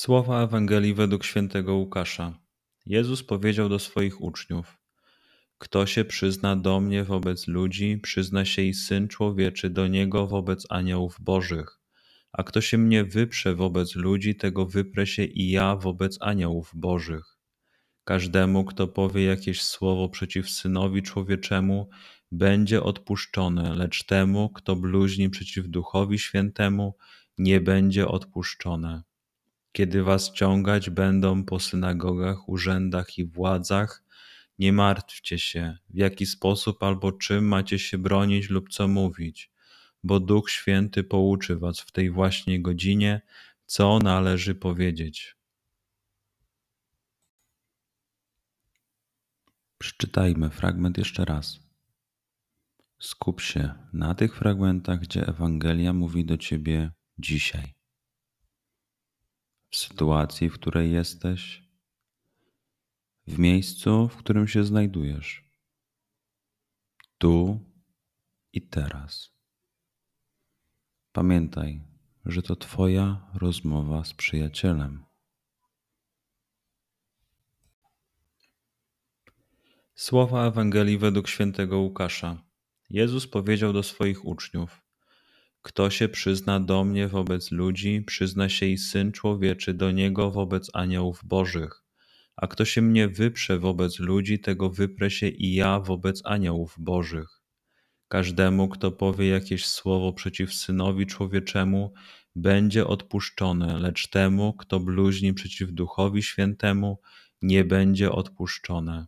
Słowa Ewangelii według świętego Łukasza. Jezus powiedział do swoich uczniów: Kto się przyzna do mnie wobec ludzi, przyzna się i syn człowieczy do niego wobec aniołów bożych. A kto się mnie wyprze wobec ludzi, tego wyprę się i ja wobec aniołów bożych. Każdemu, kto powie jakieś słowo przeciw synowi człowieczemu, będzie odpuszczone, lecz temu, kto bluźni przeciw duchowi świętemu, nie będzie odpuszczone kiedy was ciągać będą po synagogach, urzędach i władzach, nie martwcie się, w jaki sposób albo czym macie się bronić lub co mówić, bo Duch Święty pouczy was w tej właśnie godzinie, co należy powiedzieć. Przeczytajmy fragment jeszcze raz. Skup się na tych fragmentach, gdzie Ewangelia mówi do ciebie dzisiaj w sytuacji, w której jesteś, w miejscu, w którym się znajdujesz, tu i teraz. Pamiętaj, że to Twoja rozmowa z przyjacielem. Słowa Ewangelii według świętego Łukasza. Jezus powiedział do swoich uczniów: kto się przyzna do mnie wobec ludzi, przyzna się i Syn Człowieczy do niego wobec aniołów bożych. A kto się mnie wyprze wobec ludzi, tego wyprę się i ja wobec aniołów bożych. Każdemu, kto powie jakieś słowo przeciw Synowi Człowieczemu, będzie odpuszczone, lecz temu, kto bluźni przeciw Duchowi Świętemu, nie będzie odpuszczone.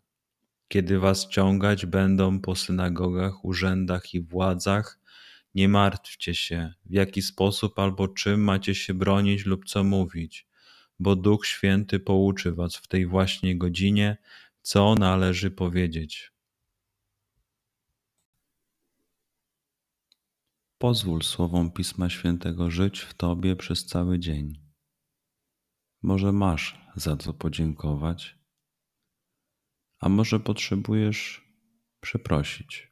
Kiedy was ciągać będą po synagogach, urzędach i władzach, nie martwcie się, w jaki sposób albo czym macie się bronić lub co mówić, bo Duch Święty pouczy was w tej właśnie godzinie, co należy powiedzieć. Pozwól słowom Pisma Świętego żyć w Tobie przez cały dzień. Może masz za co podziękować, a może potrzebujesz przeprosić.